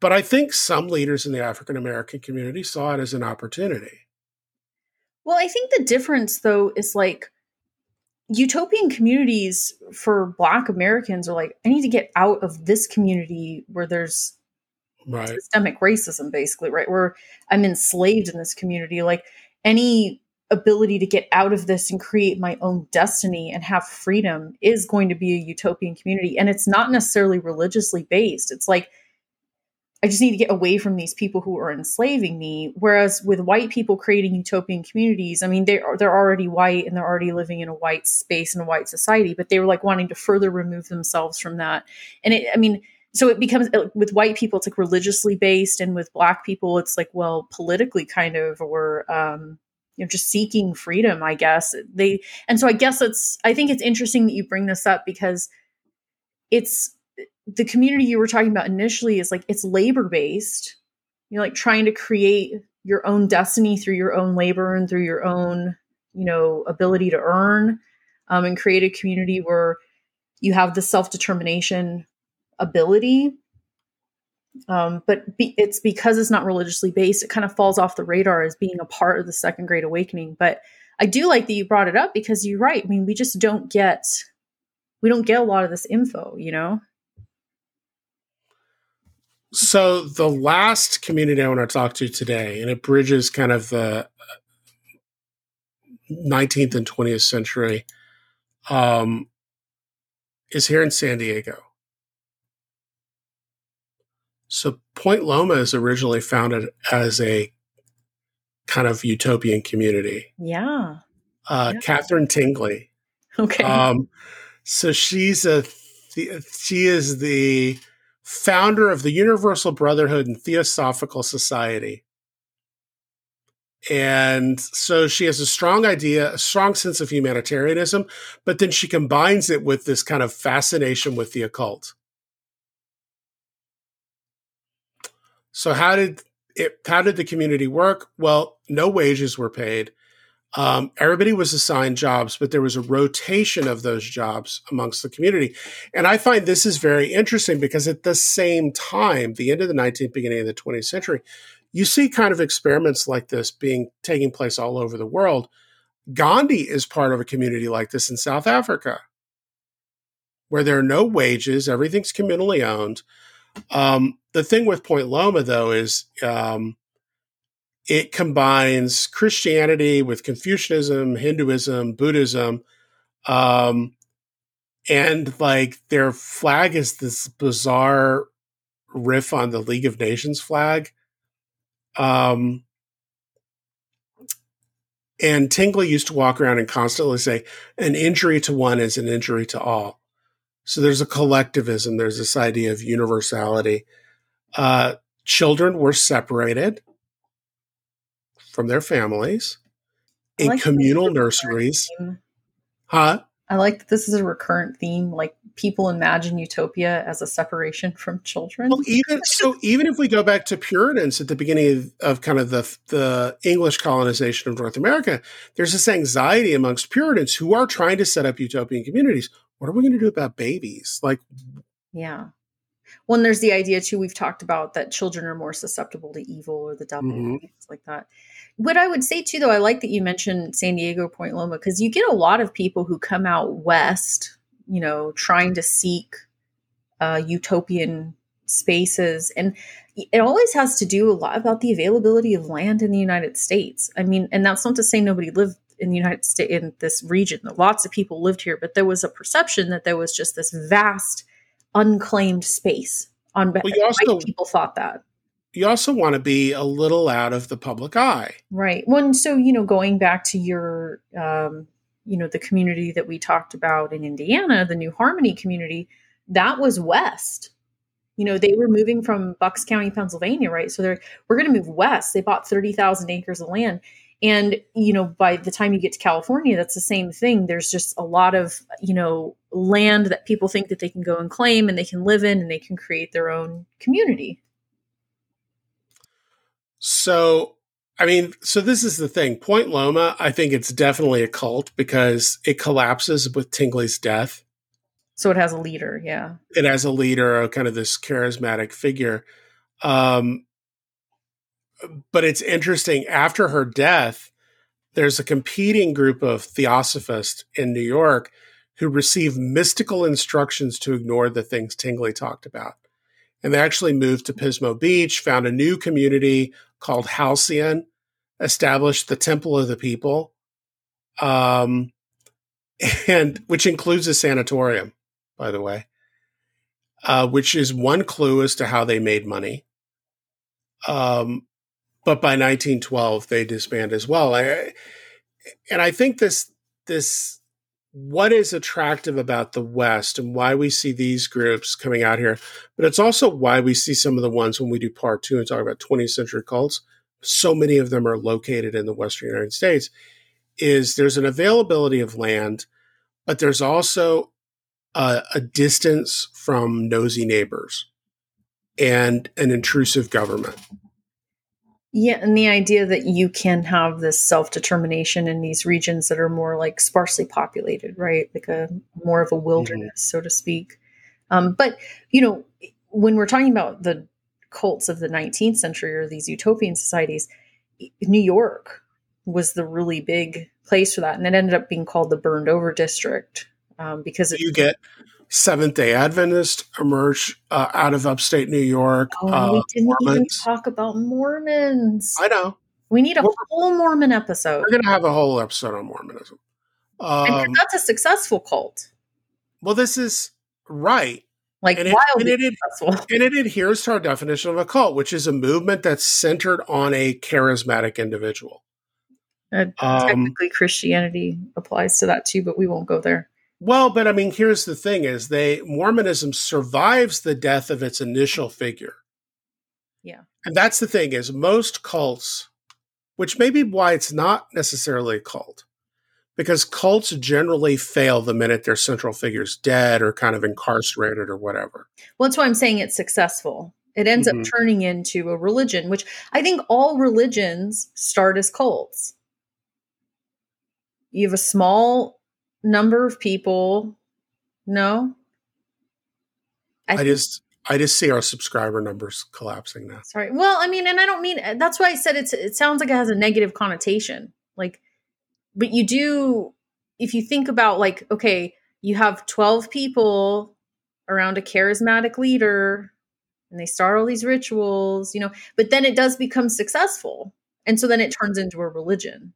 But I think some leaders in the African American community saw it as an opportunity. Well, I think the difference though is like utopian communities for black Americans are like, I need to get out of this community where there's right. systemic racism, basically, right? Where I'm enslaved in this community. Like any ability to get out of this and create my own destiny and have freedom is going to be a utopian community. And it's not necessarily religiously based. It's like I just need to get away from these people who are enslaving me. Whereas with white people creating utopian communities, I mean, they are they're already white and they're already living in a white space and a white society, but they were like wanting to further remove themselves from that. And it, I mean, so it becomes with white people, it's like religiously based, and with black people, it's like well, politically kind of, or um, you know just seeking freedom i guess they and so i guess it's i think it's interesting that you bring this up because it's the community you were talking about initially is like it's labor based you're like trying to create your own destiny through your own labor and through your own you know ability to earn um, and create a community where you have the self-determination ability. Um, but be, it's because it's not religiously based it kind of falls off the radar as being a part of the second great awakening. But i do like that you brought it up because you're right. I mean we just don't get we don't get a lot of this info you know so the last community I want to talk to today, and it bridges kind of the 19th and 20th century, um, is here in San Diego. So Point Loma is originally founded as a kind of utopian community. Yeah. Uh, yeah. Katherine Tingley. Okay. Um, so she's a she is the founder of the Universal Brotherhood and Theosophical Society. And so she has a strong idea, a strong sense of humanitarianism, but then she combines it with this kind of fascination with the occult. So how did it how did the community work? Well, no wages were paid. Um, everybody was assigned jobs, but there was a rotation of those jobs amongst the community. And I find this is very interesting because at the same time, the end of the 19th, beginning of the 20th century, you see kind of experiments like this being taking place all over the world. Gandhi is part of a community like this in South Africa, where there are no wages, everything's communally owned. Um, the thing with Point Loma, though, is um, it combines Christianity with Confucianism, Hinduism, Buddhism, um, and like their flag is this bizarre riff on the League of Nations flag. Um, and Tingley used to walk around and constantly say, an injury to one is an injury to all. So there's a collectivism, there's this idea of universality. Uh, children were separated from their families in like communal nurseries. Huh? I like that this is a recurrent theme. Like people imagine utopia as a separation from children. Well, even so, even if we go back to Puritans at the beginning of, of, kind of the the English colonization of North America, there's this anxiety amongst Puritans who are trying to set up utopian communities. What are we going to do about babies? Like, yeah. Well, there's the idea too. We've talked about that children are more susceptible to evil or the devil, mm-hmm. things like that what I would say too, though, I like that you mentioned San Diego, Point Loma, because you get a lot of people who come out west, you know, trying to seek uh, utopian spaces. And it always has to do a lot about the availability of land in the United States. I mean, and that's not to say nobody lived in the United States in this region. Lots of people lived here, but there was a perception that there was just this vast unclaimed space on well, also, people thought that you also want to be a little out of the public eye. Right. Well, so, you know, going back to your, um, you know, the community that we talked about in Indiana, the New Harmony community, that was west. You know, they were moving from Bucks County, Pennsylvania, right? So they're, we're going to move west. They bought 30,000 acres of land. And, you know, by the time you get to California, that's the same thing. There's just a lot of, you know, land that people think that they can go and claim and they can live in and they can create their own community. So, I mean, so this is the thing. Point Loma, I think it's definitely a cult because it collapses with Tingley's death. So it has a leader, yeah. It has a leader, a kind of this charismatic figure. Um, but it's interesting. After her death, there's a competing group of theosophists in New York who receive mystical instructions to ignore the things Tingley talked about. And they actually moved to Pismo Beach, found a new community called Halcyon, established the Temple of the People, um, and which includes a sanatorium, by the way, uh, which is one clue as to how they made money. Um, but by 1912, they disband as well. I, and I think this this what is attractive about the West and why we see these groups coming out here, but it's also why we see some of the ones when we do part two and talk about 20th century cults so many of them are located in the Western United States is there's an availability of land, but there's also a, a distance from nosy neighbors and an intrusive government. Yeah, and the idea that you can have this self determination in these regions that are more like sparsely populated, right? Like a more of a wilderness, mm-hmm. so to speak. Um, but you know, when we're talking about the cults of the 19th century or these utopian societies, New York was the really big place for that, and it ended up being called the burned over district um, because you get Seventh Day Adventist emerge uh, out of upstate New York. Oh, uh, we didn't Mormons. even talk about Mormons. I know. We need a we're, whole Mormon episode. We're going to have a whole episode on Mormonism. Um, that's a successful cult. Well, this is right. Like and wildly it, and it, successful. And it adheres to our definition of a cult, which is a movement that's centered on a charismatic individual. Uh, um, technically, Christianity applies to that too, but we won't go there. Well, but I mean, here's the thing: is they Mormonism survives the death of its initial figure. Yeah, and that's the thing: is most cults, which may be why it's not necessarily a cult, because cults generally fail the minute their central figure's dead or kind of incarcerated or whatever. Well, that's why I'm saying it's successful. It ends mm-hmm. up turning into a religion, which I think all religions start as cults. You have a small number of people. No. I, I just I just see our subscriber numbers collapsing now. Sorry. Well, I mean, and I don't mean that's why I said it's it sounds like it has a negative connotation. Like but you do if you think about like okay, you have 12 people around a charismatic leader and they start all these rituals, you know, but then it does become successful. And so then it turns into a religion.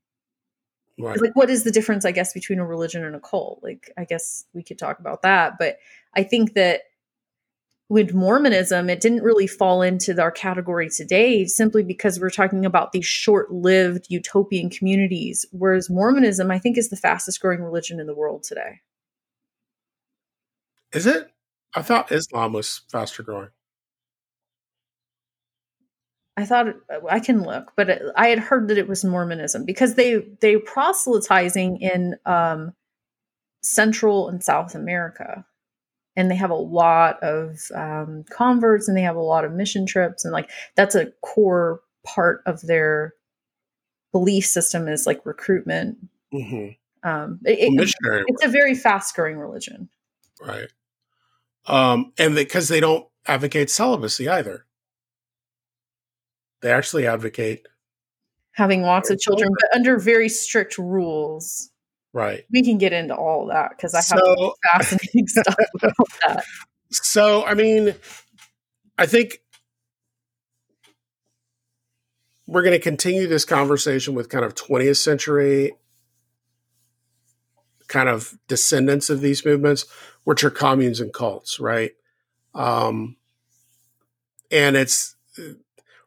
Right. Like, what is the difference, I guess, between a religion and a cult? Like, I guess we could talk about that. But I think that with Mormonism, it didn't really fall into our category today simply because we're talking about these short lived utopian communities. Whereas Mormonism, I think, is the fastest growing religion in the world today. Is it? I thought Islam was faster growing. I thought I can look, but I had heard that it was Mormonism because they they proselytizing in um, Central and South America, and they have a lot of um, converts and they have a lot of mission trips, and like that's a core part of their belief system is like recruitment. Mm-hmm. Um, it, it, it's a very fast growing religion, right? Um, and because they, they don't advocate celibacy either. They actually advocate having lots of children, but under very strict rules. Right. We can get into all that because I have so, fascinating stuff about that. So, I mean, I think we're going to continue this conversation with kind of 20th century kind of descendants of these movements, which are communes and cults, right? Um, and it's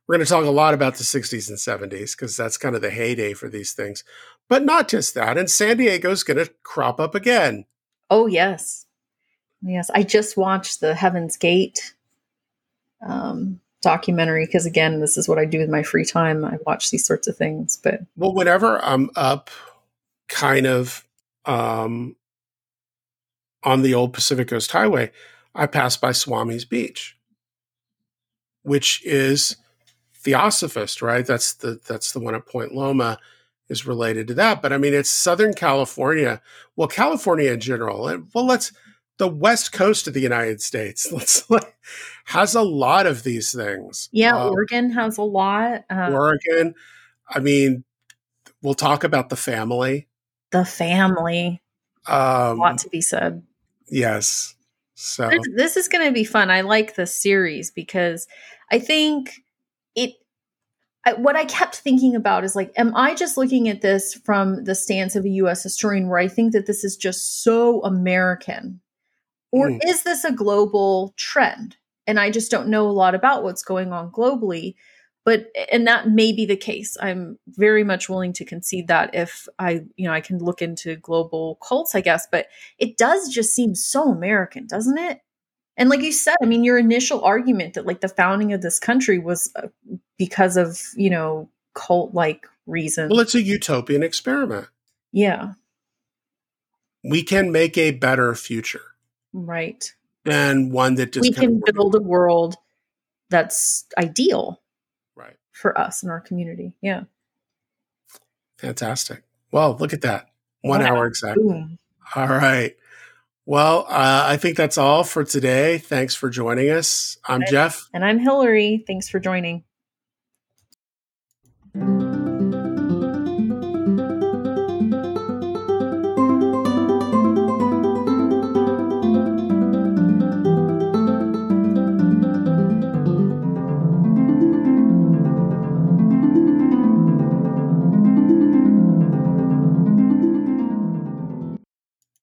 we're going to talk a lot about the 60s and 70s because that's kind of the heyday for these things. But not just that. And San Diego's going to crop up again. Oh, yes. Yes. I just watched the Heaven's Gate um, documentary because, again, this is what I do with my free time. I watch these sorts of things. But, well, whenever I'm up kind of um, on the old Pacific Coast Highway, I pass by Swami's Beach, which is Theosophist, right? That's the that's the one at Point Loma is related to that. But I mean, it's Southern California. Well, California in general. Well, let's the West Coast of the United States. Let's like has a lot of these things. Yeah, um, Oregon has a lot. Um, Oregon. I mean, we'll talk about the family. The family. Um, a lot to be said. Yes. So this, this is going to be fun. I like this series because I think it I, what I kept thinking about is like, am I just looking at this from the stance of a US historian where I think that this is just so American? Or mm. is this a global trend? And I just don't know a lot about what's going on globally. But, and that may be the case. I'm very much willing to concede that if I, you know, I can look into global cults, I guess, but it does just seem so American, doesn't it? And like you said, I mean, your initial argument that like the founding of this country was uh, because of, you know, cult like reasons. Well, it's a utopian experiment. yeah, We can make a better future right. than one that just we can build a world that's ideal right. for us and our community. Yeah. Fantastic. Well, look at that. One Wow. hour exactly. Boom. All right. Well, uh, I think that's all for today. Thanks for joining us. I'm. Jeff. And I'm Hillary. Thanks for joining.